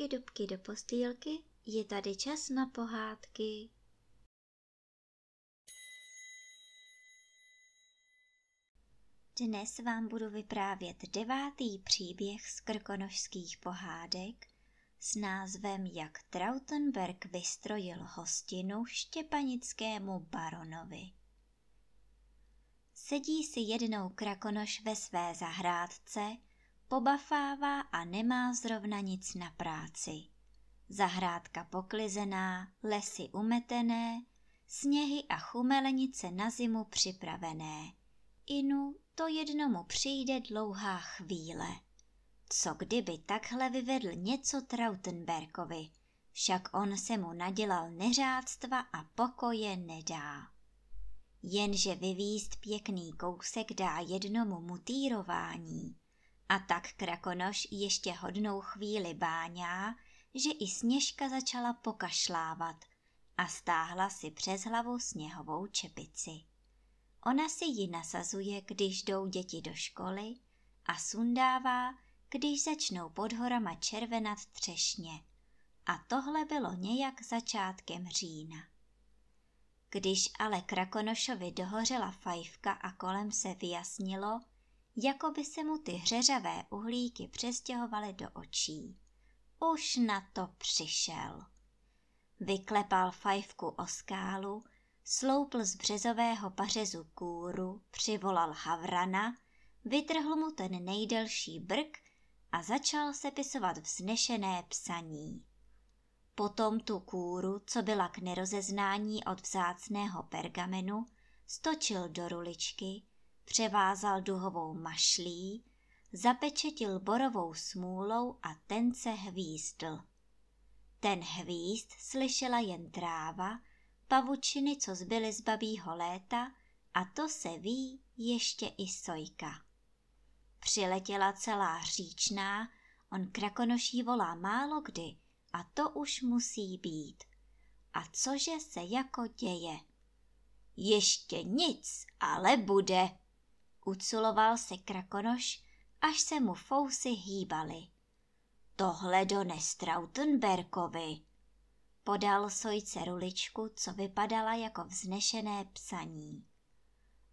dubky, dubky do postýlky, je tady čas na pohádky. Dnes vám budu vyprávět devátý příběh z krkonožských pohádek s názvem Jak Trautenberg vystrojil hostinu štěpanickému baronovi. Sedí si jednou krakonoš ve své zahrádce, pobafává a nemá zrovna nic na práci. Zahrádka poklizená, lesy umetené, sněhy a chumelenice na zimu připravené. Inu to jednomu přijde dlouhá chvíle. Co kdyby takhle vyvedl něco Trautenberkovi, však on se mu nadělal neřádstva a pokoje nedá. Jenže vyvíst pěkný kousek dá jednomu mutýrování. A tak krakonoš ještě hodnou chvíli báňá, že i sněžka začala pokašlávat a stáhla si přes hlavu sněhovou čepici. Ona si ji nasazuje, když jdou děti do školy a sundává, když začnou pod horama červenat třešně. A tohle bylo nějak začátkem října. Když ale Krakonošovi dohořela fajfka a kolem se vyjasnilo, jako by se mu ty hřeřavé uhlíky přestěhovaly do očí. Už na to přišel. Vyklepal fajfku o skálu, sloupl z březového pařezu kůru, přivolal havrana, vytrhl mu ten nejdelší brk a začal sepisovat vznešené psaní. Potom tu kůru, co byla k nerozeznání od vzácného pergamenu, stočil do ruličky, převázal duhovou mašlí, zapečetil borovou smůlou a ten se hvízdl. Ten hvízd slyšela jen tráva, pavučiny, co zbyly z babího léta, a to se ví ještě i sojka. Přiletěla celá říčná, on krakonoší volá málo kdy, a to už musí být. A cože se jako děje? Ještě nic, ale bude, uculoval se krakonoš, až se mu fousy hýbaly. Tohle do Nestrautenberkovi, podal sojce ruličku, co vypadala jako vznešené psaní.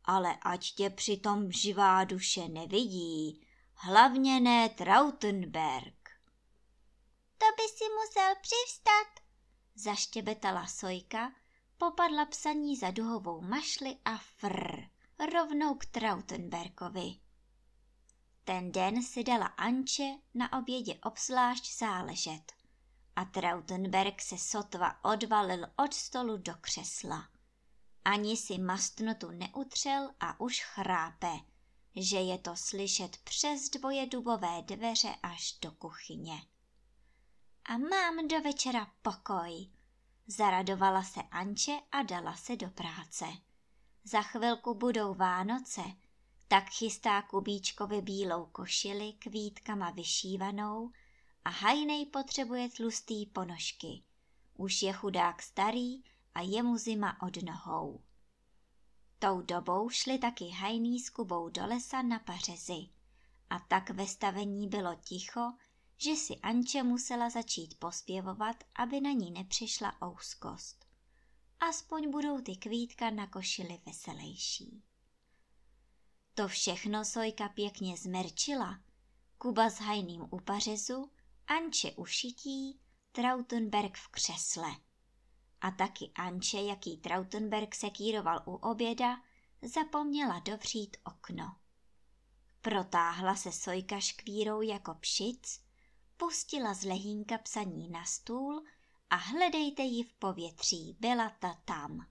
Ale ať tě přitom živá duše nevidí, hlavně ne Trautenberg. To by si musel přivstat, zaštěbetala sojka, popadla psaní za duhovou mašli a frr rovnou k Trautenberkovi. Ten den si dala Anče na obědě obzvlášť záležet a Trautenberg se sotva odvalil od stolu do křesla. Ani si mastnotu neutřel a už chrápe, že je to slyšet přes dvoje dubové dveře až do kuchyně. A mám do večera pokoj, zaradovala se Anče a dala se do práce. Za chvilku budou Vánoce, tak chystá Kubíčkovi bílou košili kvítkama vyšívanou a hajnej potřebuje tlustý ponožky. Už je chudák starý a je mu zima od nohou. Tou dobou šli taky hajný s Kubou do lesa na pařezy a tak ve stavení bylo ticho, že si Anče musela začít pospěvovat, aby na ní nepřišla ouskost aspoň budou ty kvítka na košili veselejší. To všechno Sojka pěkně zmerčila, Kuba s hajným u pařezu, Anče u šití, Trautenberg v křesle. A taky Anče, jaký Trautenberg sekíroval u oběda, zapomněla dovřít okno. Protáhla se Sojka škvírou jako pšic, pustila z lehínka psaní na stůl a hledejte ji v povětří, byla ta tam.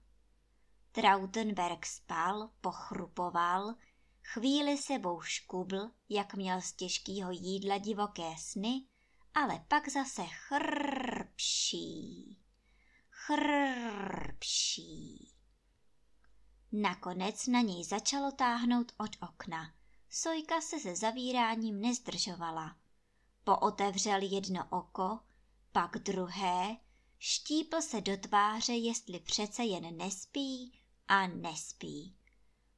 Trautenberg spal, pochrupoval, chvíli sebou škubl, jak měl z těžkého jídla divoké sny, ale pak zase chrpší, chrpší. Nakonec na něj začalo táhnout od okna. Sojka se se zavíráním nezdržovala. Pootevřel jedno oko, pak druhé Štípl se do tváře, jestli přece jen nespí a nespí.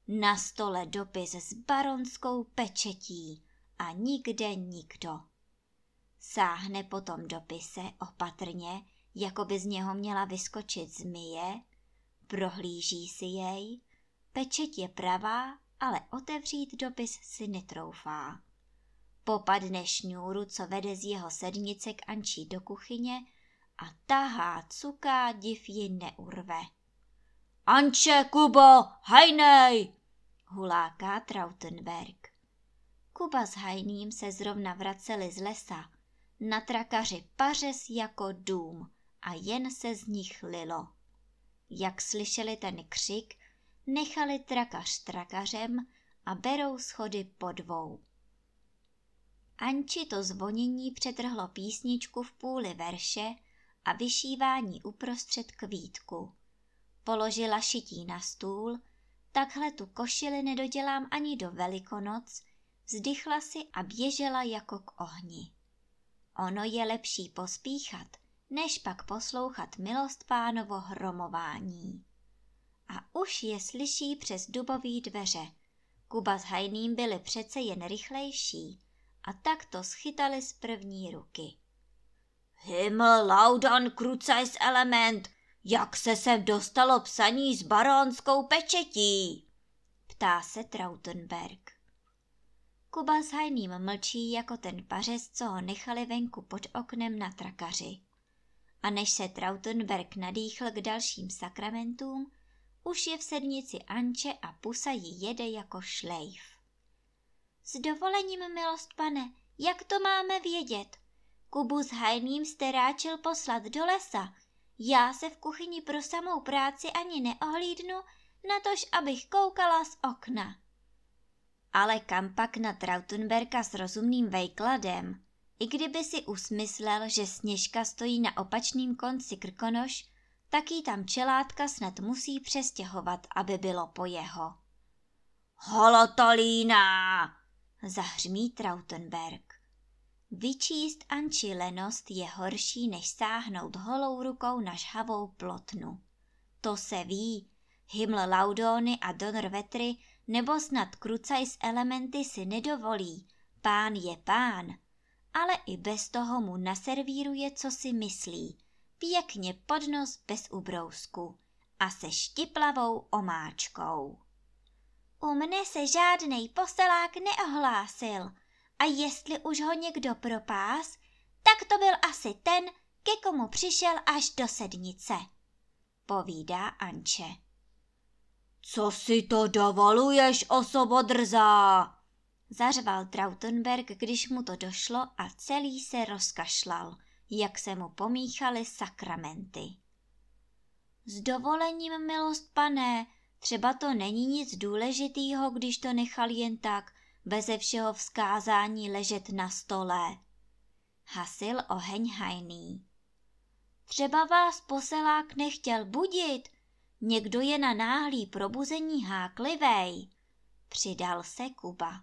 Na stole dopis s baronskou pečetí a nikde nikdo. Sáhne po tom dopise opatrně, jako by z něho měla vyskočit zmije, prohlíží si jej, pečeť je pravá, ale otevřít dopis si netroufá. Popadne šňůru, co vede z jeho sednice k Ančí do kuchyně a tahá cuká, div ji neurve. Anče, Kubo, hajnej! huláká Trautenberg. Kuba s Hajným se zrovna vraceli z lesa. Na trakaři pařes jako dům a jen se z nich lilo. Jak slyšeli ten křik, nechali trakař trakařem a berou schody po dvou. Anči to zvonění přetrhlo písničku v půli verše a vyšívání uprostřed kvítku. Položila šití na stůl, takhle tu košili nedodělám ani do velikonoc, vzdychla si a běžela jako k ohni. Ono je lepší pospíchat, než pak poslouchat milost pánovo hromování. A už je slyší přes dubový dveře. Kuba s Hajným byli přece jen rychlejší a tak to schytali z první ruky. Himmel laudan krucajs element, jak se sem dostalo psaní s barónskou pečetí? Ptá se Trautenberg. Kuba s Hajným mlčí jako ten pařez, co ho nechali venku pod oknem na trakaři. A než se Trautenberg nadýchl k dalším sakramentům, už je v sednici Anče a pusa jí jede jako šlejf. S dovolením, milost pane, jak to máme vědět? Kubu s Hajným jste ráčil poslat do lesa. Já se v kuchyni pro samou práci ani neohlídnu, natož abych koukala z okna. Ale kam pak na Trautenberka s rozumným vejkladem? I kdyby si usmyslel, že Sněžka stojí na opačným konci krkonoš, tak jí tam čelátka snad musí přestěhovat, aby bylo po jeho. Holotolína! Zahřmí Trautenberg. Vyčíst Anči lenost je horší, než sáhnout holou rukou na žhavou plotnu. To se ví, Himmel Laudony a Donner Vetry nebo snad krucaj s elementy si nedovolí, pán je pán, ale i bez toho mu naservíruje, co si myslí, pěkně pod nos bez ubrousku a se štiplavou omáčkou. U mne se žádnej poselák neohlásil a jestli už ho někdo propás, tak to byl asi ten, ke komu přišel až do sednice, povídá Anče. Co si to dovoluješ, osobo drzá? Zařval Trautenberg, když mu to došlo a celý se rozkašlal, jak se mu pomíchaly sakramenty. S dovolením, milost pane, třeba to není nic důležitýho, když to nechal jen tak, beze všeho vzkázání ležet na stole. Hasil oheň hajný. Třeba vás poselák nechtěl budit, Někdo je na náhlý probuzení háklivej, přidal se Kuba.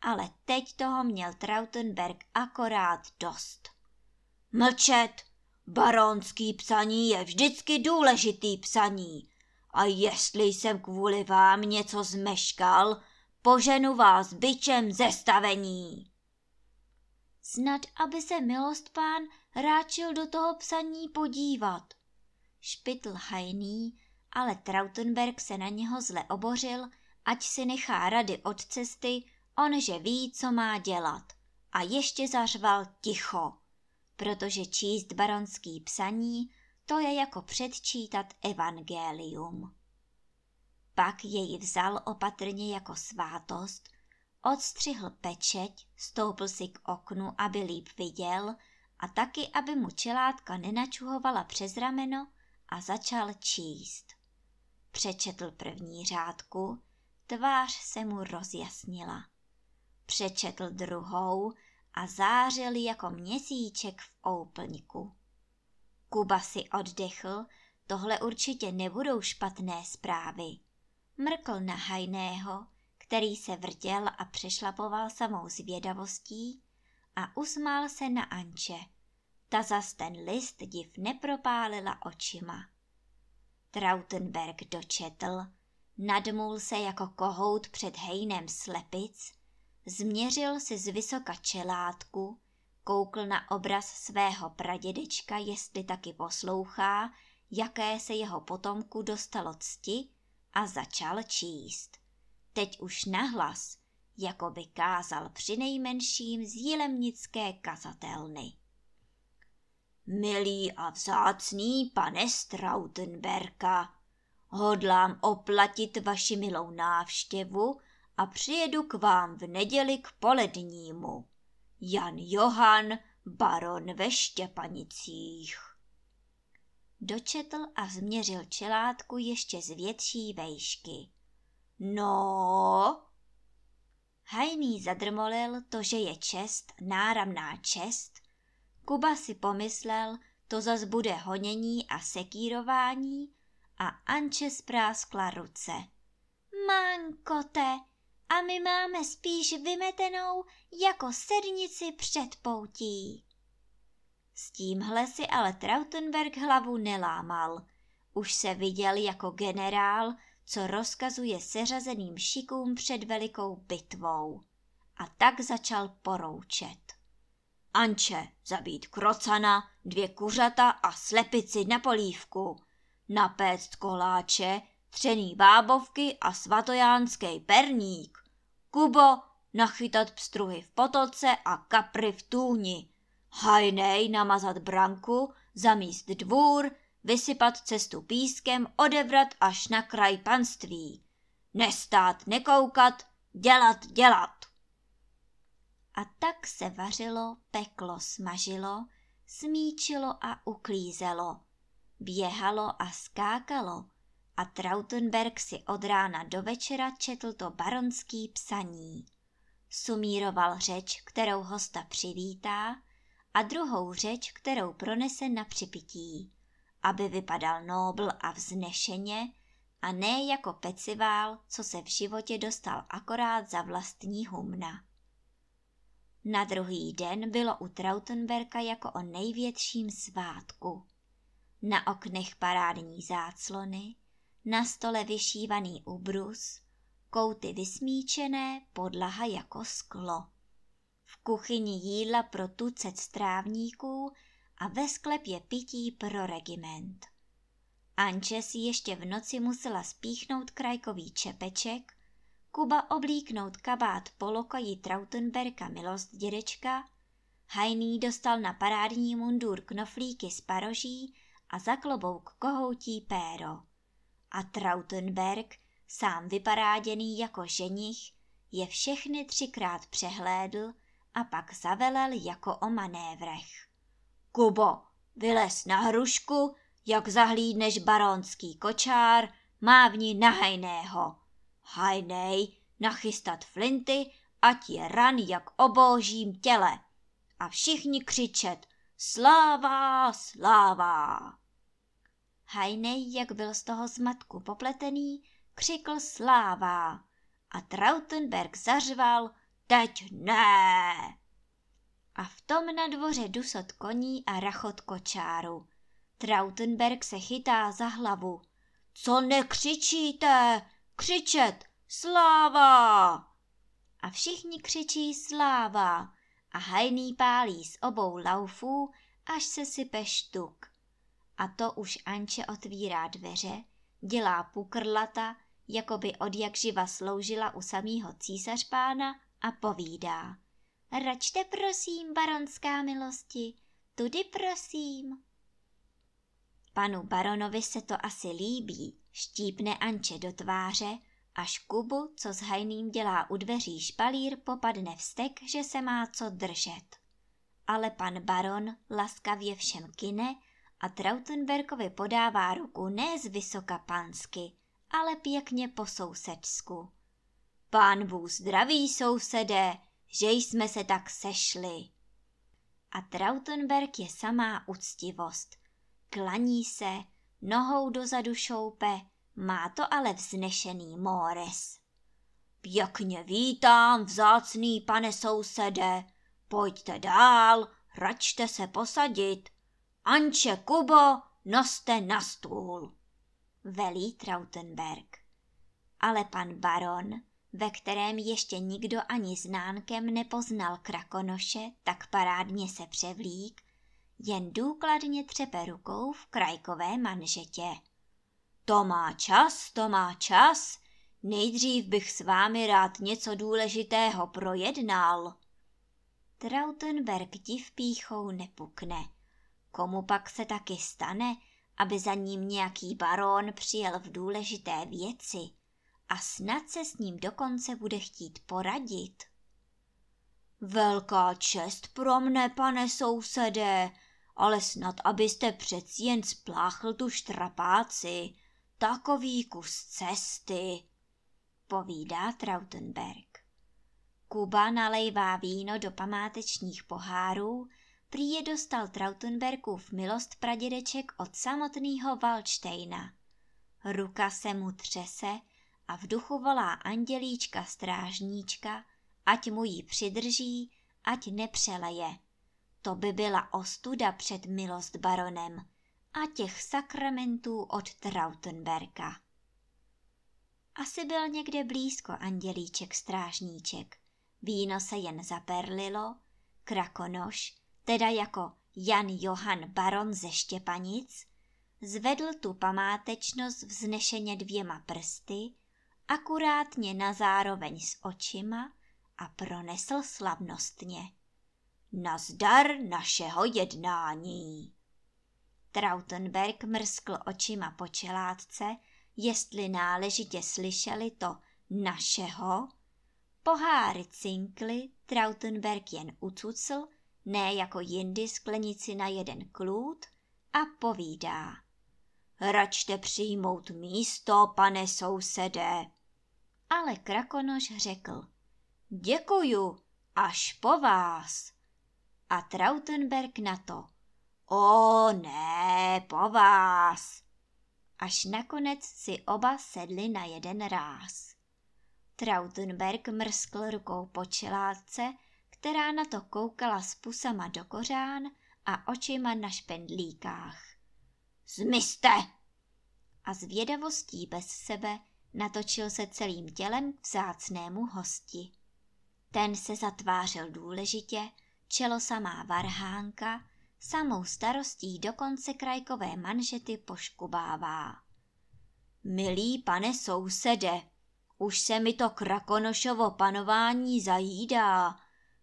Ale teď toho měl Trautenberg akorát dost. Mlčet! Baronský psaní je vždycky důležitý psaní. A jestli jsem kvůli vám něco zmeškal, poženu vás byčem ze stavení. Snad, aby se milost pán ráčil do toho psaní podívat. Špitl hajný ale Trautenberg se na něho zle obořil, ať si nechá rady od cesty, on že ví, co má dělat. A ještě zařval ticho, protože číst baronský psaní, to je jako předčítat evangelium. Pak jej vzal opatrně jako svátost, odstřihl pečeť, stoupl si k oknu, aby líp viděl a taky, aby mu čelátka nenačuhovala přes rameno a začal číst. Přečetl první řádku, tvář se mu rozjasnila. Přečetl druhou a zářil jako měsíček v úplňku. Kuba si oddechl, tohle určitě nebudou špatné zprávy. Mrkl na hajného, který se vrtěl a přešlapoval samou zvědavostí a usmál se na Anče. Ta zas ten list div nepropálila očima. Trautenberg dočetl, nadmul se jako kohout před hejnem slepic, změřil si z vysoka čelátku, koukl na obraz svého pradědečka, jestli taky poslouchá, jaké se jeho potomku dostalo cti a začal číst. Teď už nahlas, jako by kázal při nejmenším z jílemnické kazatelny. Milý a vzácný pane Strautenberka, hodlám oplatit vaši milou návštěvu a přijedu k vám v neděli k polednímu. Jan Johan, baron ve Štěpanicích. Dočetl a změřil čelátku ještě z větší vejšky. No? Hajný zadrmolil to, že je čest, náramná čest. Kuba si pomyslel, to zas bude honění a sekírování a Anče spráskla ruce. Mankote, a my máme spíš vymetenou jako sednici před poutí. S tímhle si ale Trautenberg hlavu nelámal. Už se viděl jako generál, co rozkazuje seřazeným šikům před velikou bitvou. A tak začal poroučet. Anče, zabít krocana, dvě kuřata a slepici na polívku. Napéct koláče, třený bábovky a svatojánský perník. Kubo, nachytat pstruhy v potoce a kapry v tůni. Hajnej namazat branku, zamíst dvůr, vysypat cestu pískem, odebrat až na kraj panství. Nestát, nekoukat, dělat, dělat. A tak se vařilo, peklo, smažilo, smíčilo a uklízelo, běhalo a skákalo, a Trautenberg si od rána do večera četl to baronský psaní. Sumíroval řeč, kterou hosta přivítá, a druhou řeč, kterou pronese na připití, aby vypadal nobl a vznešeně a ne jako pecivál, co se v životě dostal akorát za vlastní humna. Na druhý den bylo u Trautenberka jako o největším svátku. Na oknech parádní záclony, na stole vyšívaný ubrus, kouty vysmíčené, podlaha jako sklo. V kuchyni jídla pro tucet strávníků a ve sklepě pití pro regiment. Anče si ještě v noci musela spíchnout krajkový čepeček, Kuba oblíknout kabát polokojí Trautenberka milost dědečka, Hajný dostal na parádní mundur knoflíky z paroží a za klobouk kohoutí péro a Trautenberg, sám vyparáděný jako ženich, je všechny třikrát přehlédl a pak zavelel jako o manévrech. Kubo, vylez na hrušku, jak zahlídneš baronský kočár, mávni na hajného. Hajnej, nachystat flinty, ať je ran jak o božím těle. A všichni křičet sláva, sláva. Hajnej, jak byl z toho zmatku popletený, křikl sláva a Trautenberg zařval teď ne. A v tom na dvoře dusot koní a rachot kočáru. Trautenberg se chytá za hlavu. Co nekřičíte? Křičet sláva! A všichni křičí sláva a hajný pálí z obou laufů, až se sype štuk a to už Anče otvírá dveře, dělá pukrlata, jako by od jak živa sloužila u samého císařpána a povídá. Račte prosím, baronská milosti, tudy prosím. Panu baronovi se to asi líbí, štípne Anče do tváře, až Kubu, co s hajným dělá u dveří špalír, popadne vztek, že se má co držet. Ale pan baron laskavě všem kine a Trautenberkovi podává ruku ne z vysoka pansky, ale pěkně po sousedsku. Pán Bůh zdraví, sousedé, že jsme se tak sešli. A Trautenberg je samá úctivost. Klaní se, nohou dozadu šoupe, má to ale vznešený mores. Pěkně vítám, vzácný pane sousede, pojďte dál, račte se posadit, Anče Kubo, noste na stůl, velí Trautenberg. Ale pan baron ve kterém ještě nikdo ani znánkem nepoznal krakonoše, tak parádně se převlík, jen důkladně třepe rukou v krajkové manžetě. To má čas, to má čas. Nejdřív bych s vámi rád něco důležitého projednal. Trautenberg div píchou nepukne. Komu pak se taky stane, aby za ním nějaký barón přijel v důležité věci a snad se s ním dokonce bude chtít poradit. Velká čest pro mne, pane sousedé, ale snad abyste přeci jen spláchl tu štrapáci, takový kus cesty, povídá Trautenberg. Kuba nalejvá víno do památečních pohárů, prý je dostal Trautenbergův milost pradědeček od samotného Valštejna. Ruka se mu třese a v duchu volá andělíčka strážníčka, ať mu ji přidrží, ať nepřeleje. To by byla ostuda před milost baronem a těch sakramentů od Trautenberka. Asi byl někde blízko andělíček strážníček. Víno se jen zaperlilo, krakonoš, teda jako Jan Johan baron ze Štěpanic, zvedl tu památečnost vznešeně dvěma prsty, akurátně na zároveň s očima a pronesl slavnostně. Nazdar našeho jednání. Trautenberg mrskl očima po čelátce, jestli náležitě slyšeli to našeho. Poháry cinkly, Trautenberg jen ucucl, ne jako jindy sklenici na jeden klút a povídá. Račte přijmout místo, pane sousedé. Ale Krakonoš řekl, děkuju, až po vás. A Trautenberg na to, o ne, po vás. Až nakonec si oba sedli na jeden ráz. Trautenberg mrskl rukou po čelátce, která na to koukala s pusama do kořán a očima na špendlíkách. Zmizte! A zvědavostí bez sebe natočil se celým tělem k vzácnému hosti. Ten se zatvářel důležitě, čelo samá varhánka, samou starostí dokonce krajkové manžety poškubává. Milý pane sousede, už se mi to krakonošovo panování zajídá.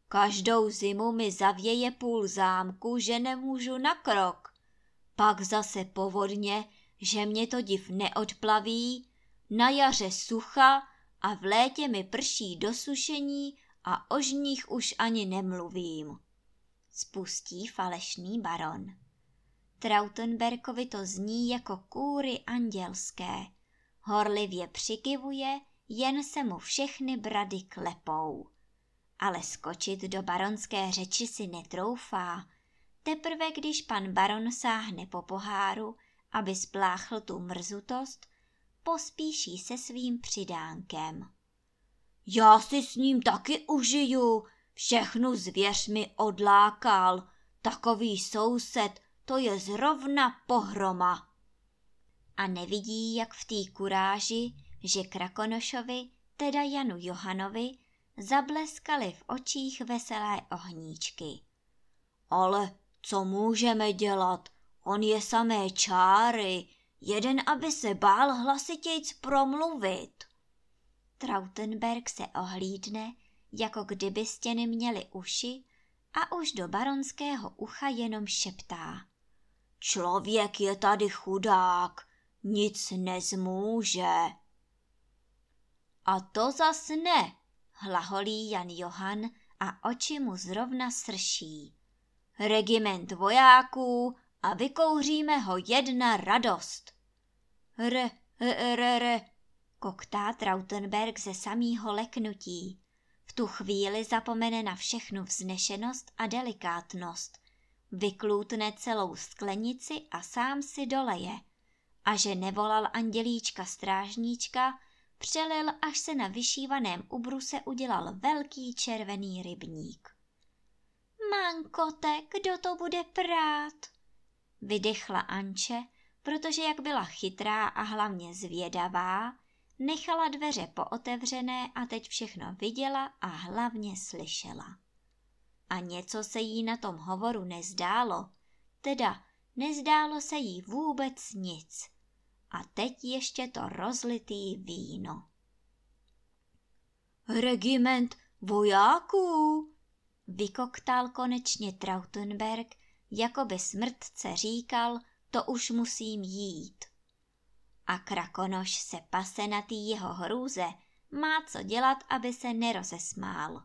Každou zimu mi zavěje půl zámku, že nemůžu na krok. Pak zase povodně, že mě to div neodplaví, na jaře sucha a v létě mi prší do sušení a o žních už ani nemluvím spustí falešný baron. Trautenberkovi to zní jako kůry andělské. Horlivě přikivuje, jen se mu všechny brady klepou. Ale skočit do baronské řeči si netroufá. Teprve když pan baron sáhne po poháru, aby spláchl tu mrzutost, pospíší se svým přidánkem. Já si s ním taky užiju, Všechnu zvěř mi odlákal, takový soused, to je zrovna pohroma. A nevidí, jak v té kuráži, že Krakonošovi, teda Janu Johanovi, zableskaly v očích veselé ohníčky. Ale co můžeme dělat? On je samé čáry, jeden, aby se bál hlasitějc promluvit. Trautenberg se ohlídne jako kdyby stěny měly uši a už do baronského ucha jenom šeptá. Člověk je tady chudák, nic nezmůže. A to zas ne, hlaholí Jan Johan a oči mu zrovna srší. Regiment vojáků a vykouříme ho jedna radost. Re, re, re, re, koktá Trautenberg ze samýho leknutí. V tu chvíli zapomene na všechnu vznešenost a delikátnost. Vyklutne celou sklenici a sám si doleje. A že nevolal andělíčka strážníčka, přelil, až se na vyšívaném ubruse udělal velký červený rybník. Mankote, kdo to bude prát? Vydechla Anče, protože jak byla chytrá a hlavně zvědavá, nechala dveře pootevřené a teď všechno viděla a hlavně slyšela. A něco se jí na tom hovoru nezdálo, teda nezdálo se jí vůbec nic. A teď ještě to rozlitý víno. Regiment vojáků, vykoktal konečně Trautenberg, jako by smrtce říkal, to už musím jít. A krakonoš se pase na tý jeho hrůze, má co dělat, aby se nerozesmál.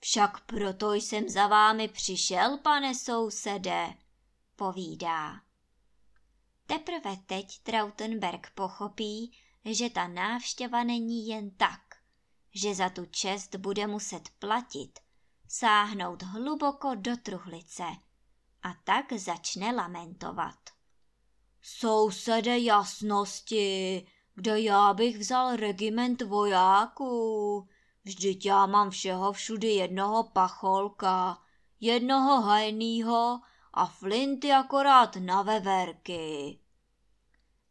Však proto jsem za vámi přišel, pane sousede, povídá. Teprve teď Trautenberg pochopí, že ta návštěva není jen tak, že za tu čest bude muset platit, sáhnout hluboko do truhlice a tak začne lamentovat. Sousede jasnosti, kde já bych vzal regiment vojáků, vždyť já mám všeho všudy jednoho pacholka, jednoho hajnýho a flinty akorát na veverky.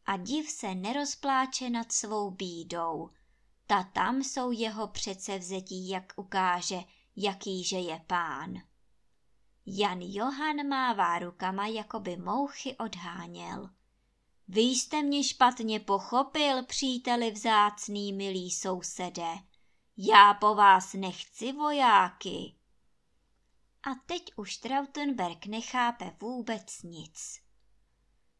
A div se nerozpláče nad svou bídou. Ta tam jsou jeho předsevzetí, jak ukáže, jakýže je pán. Jan Johan mává rukama, jako by mouchy odháněl. Vy jste mě špatně pochopil, příteli vzácný, milý sousede. Já po vás nechci vojáky. A teď už Trautenberg nechápe vůbec nic.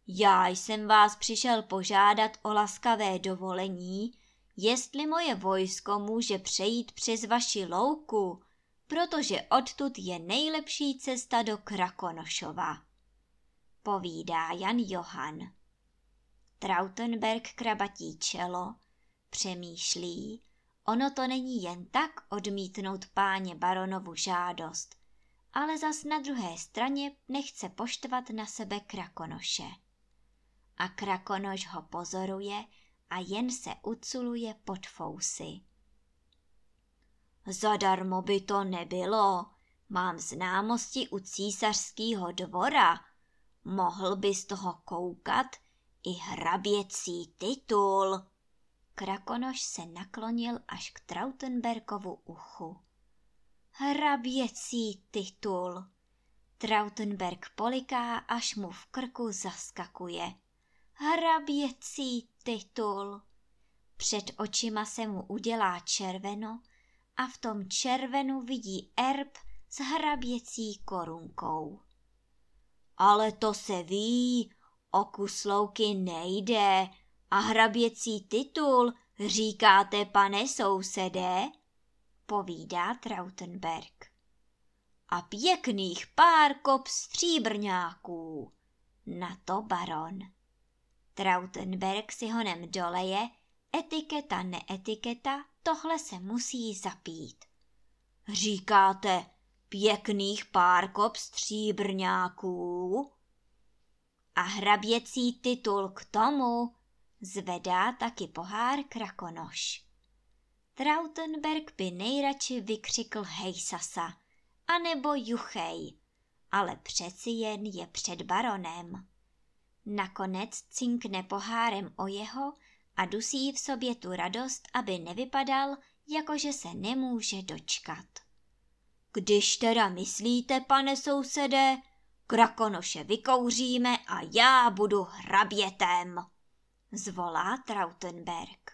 Já jsem vás přišel požádat o laskavé dovolení, jestli moje vojsko může přejít přes vaši louku, protože odtud je nejlepší cesta do Krakonošova. Povídá Jan Johan. Trautenberg krabatí čelo, přemýšlí, ono to není jen tak odmítnout páně baronovu žádost, ale zas na druhé straně nechce poštvat na sebe Krakonoše. A Krakonoš ho pozoruje a jen se uculuje pod fousy. Zadarmo by to nebylo. Mám známosti u císařského dvora. Mohl by z toho koukat i hraběcí titul. Krakonoš se naklonil až k Trautenbergovu uchu. Hraběcí titul. Trautenberg poliká, až mu v krku zaskakuje. Hraběcí titul. Před očima se mu udělá červeno a v tom červenu vidí erb s hraběcí korunkou. Ale to se ví, o kuslouky nejde a hraběcí titul říkáte, pane sousede? Povídá Trautenberg. A pěkných pár kop stříbrňáků. Na to baron. Trautenberg si honem doleje, etiketa neetiketa, tohle se musí zapít. Říkáte pěkných pár kop stříbrňáků? A hraběcí titul k tomu zvedá taky pohár krakonoš. Trautenberg by nejradši vykřikl hejsasa, anebo juchej, ale přeci jen je před baronem. Nakonec cinkne pohárem o jeho a dusí v sobě tu radost, aby nevypadal, jakože se nemůže dočkat. Když teda myslíte, pane sousede, krakonoše vykouříme a já budu hrabětem, zvolá Trautenberg.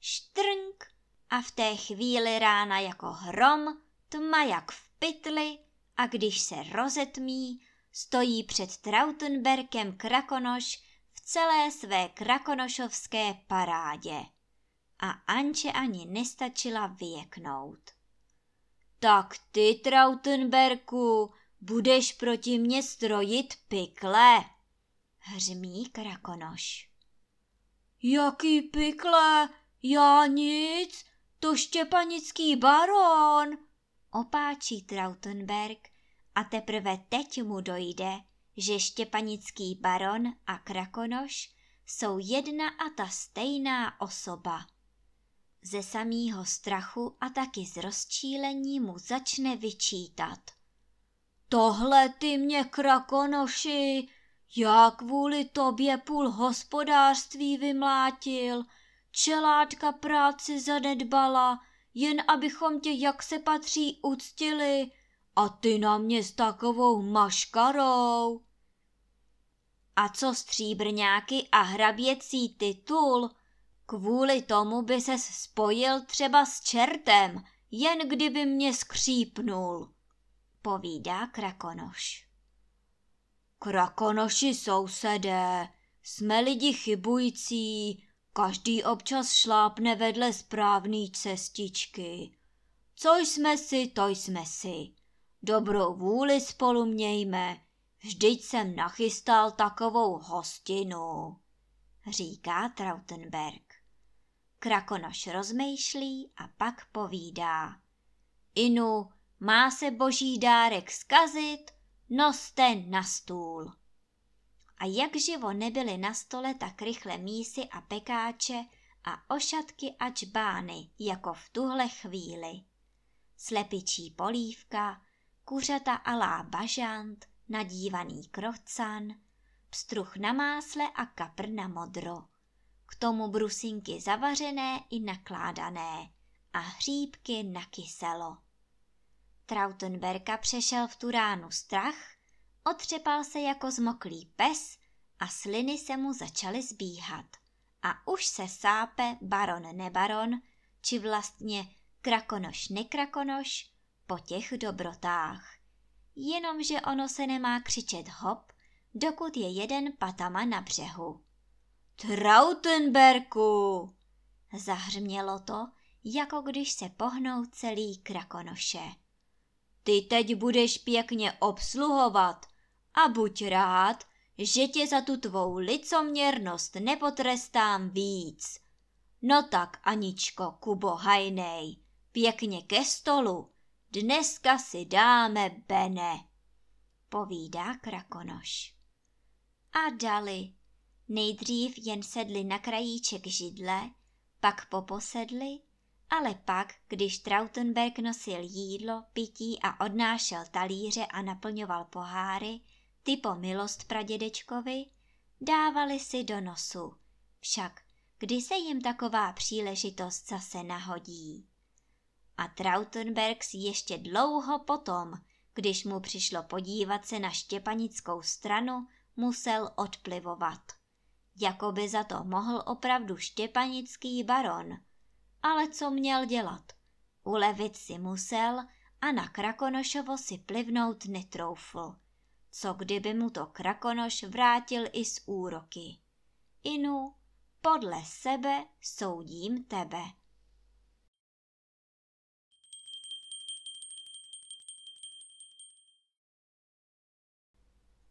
Štrnk a v té chvíli rána jako hrom, tma jak v pytli a když se rozetmí, stojí před Trautenberkem krakonoš celé své krakonošovské parádě. A Anče ani nestačila vyjeknout. Tak ty, Trautenberku, budeš proti mně strojit pikle, hřmí krakonoš. Jaký pikle? Já nic, to štěpanický baron, opáčí Trautenberg a teprve teď mu dojde, že štěpanický baron a krakonoš jsou jedna a ta stejná osoba. Ze samého strachu a taky z rozčílení mu začne vyčítat. Tohle ty mě, krakonoši, já kvůli tobě půl hospodářství vymlátil, čelátka práci zanedbala, jen abychom tě jak se patří uctili a ty na mě s takovou maškarou. A co stříbrňáky a hraběcí titul? Kvůli tomu by se spojil třeba s čertem, jen kdyby mě skřípnul, povídá Krakonoš. Krakonoši sousedé, jsme lidi chybující, každý občas šlápne vedle správný cestičky. Co jsme si, to jsme si. Dobrou vůli spolu mějme, vždyť jsem nachystal takovou hostinu, říká Trautenberg. Krakonoš rozmýšlí a pak povídá. Inu, má se boží dárek zkazit, noste na stůl. A jak živo nebyly na stole tak rychle mísy a pekáče a ošatky a čbány, jako v tuhle chvíli. Slepičí polívka, kuřata alá bažant, nadívaný krocan, pstruh na másle a kapr na modro. K tomu brusinky zavařené i nakládané a hříbky na kyselo. Trautenberka přešel v tu ránu strach, otřepal se jako zmoklý pes a sliny se mu začaly zbíhat. A už se sápe baron nebaron, či vlastně krakonoš nekrakonoš, po těch dobrotách. Jenomže ono se nemá křičet hop, dokud je jeden patama na břehu. Trautenberku! Zahřmělo to, jako když se pohnou celý krakonoše. Ty teď budeš pěkně obsluhovat a buď rád, že tě za tu tvou licoměrnost nepotrestám víc. No tak, Aničko, Kubo hajnej, pěkně ke stolu, dneska si dáme bene, povídá Krakonoš. A dali. Nejdřív jen sedli na krajíček židle, pak poposedli, ale pak, když Trautenberg nosil jídlo, pití a odnášel talíře a naplňoval poháry, ty po milost pradědečkovi, dávali si do nosu. Však kdy se jim taková příležitost zase nahodí? A Trautenberg si ještě dlouho potom, když mu přišlo podívat se na štěpanickou stranu, musel odplivovat. Jakoby za to mohl opravdu štěpanický baron. Ale co měl dělat? Ulevit si musel a na Krakonošovo si plivnout netroufl. Co kdyby mu to Krakonoš vrátil i z úroky? Inu, podle sebe soudím tebe.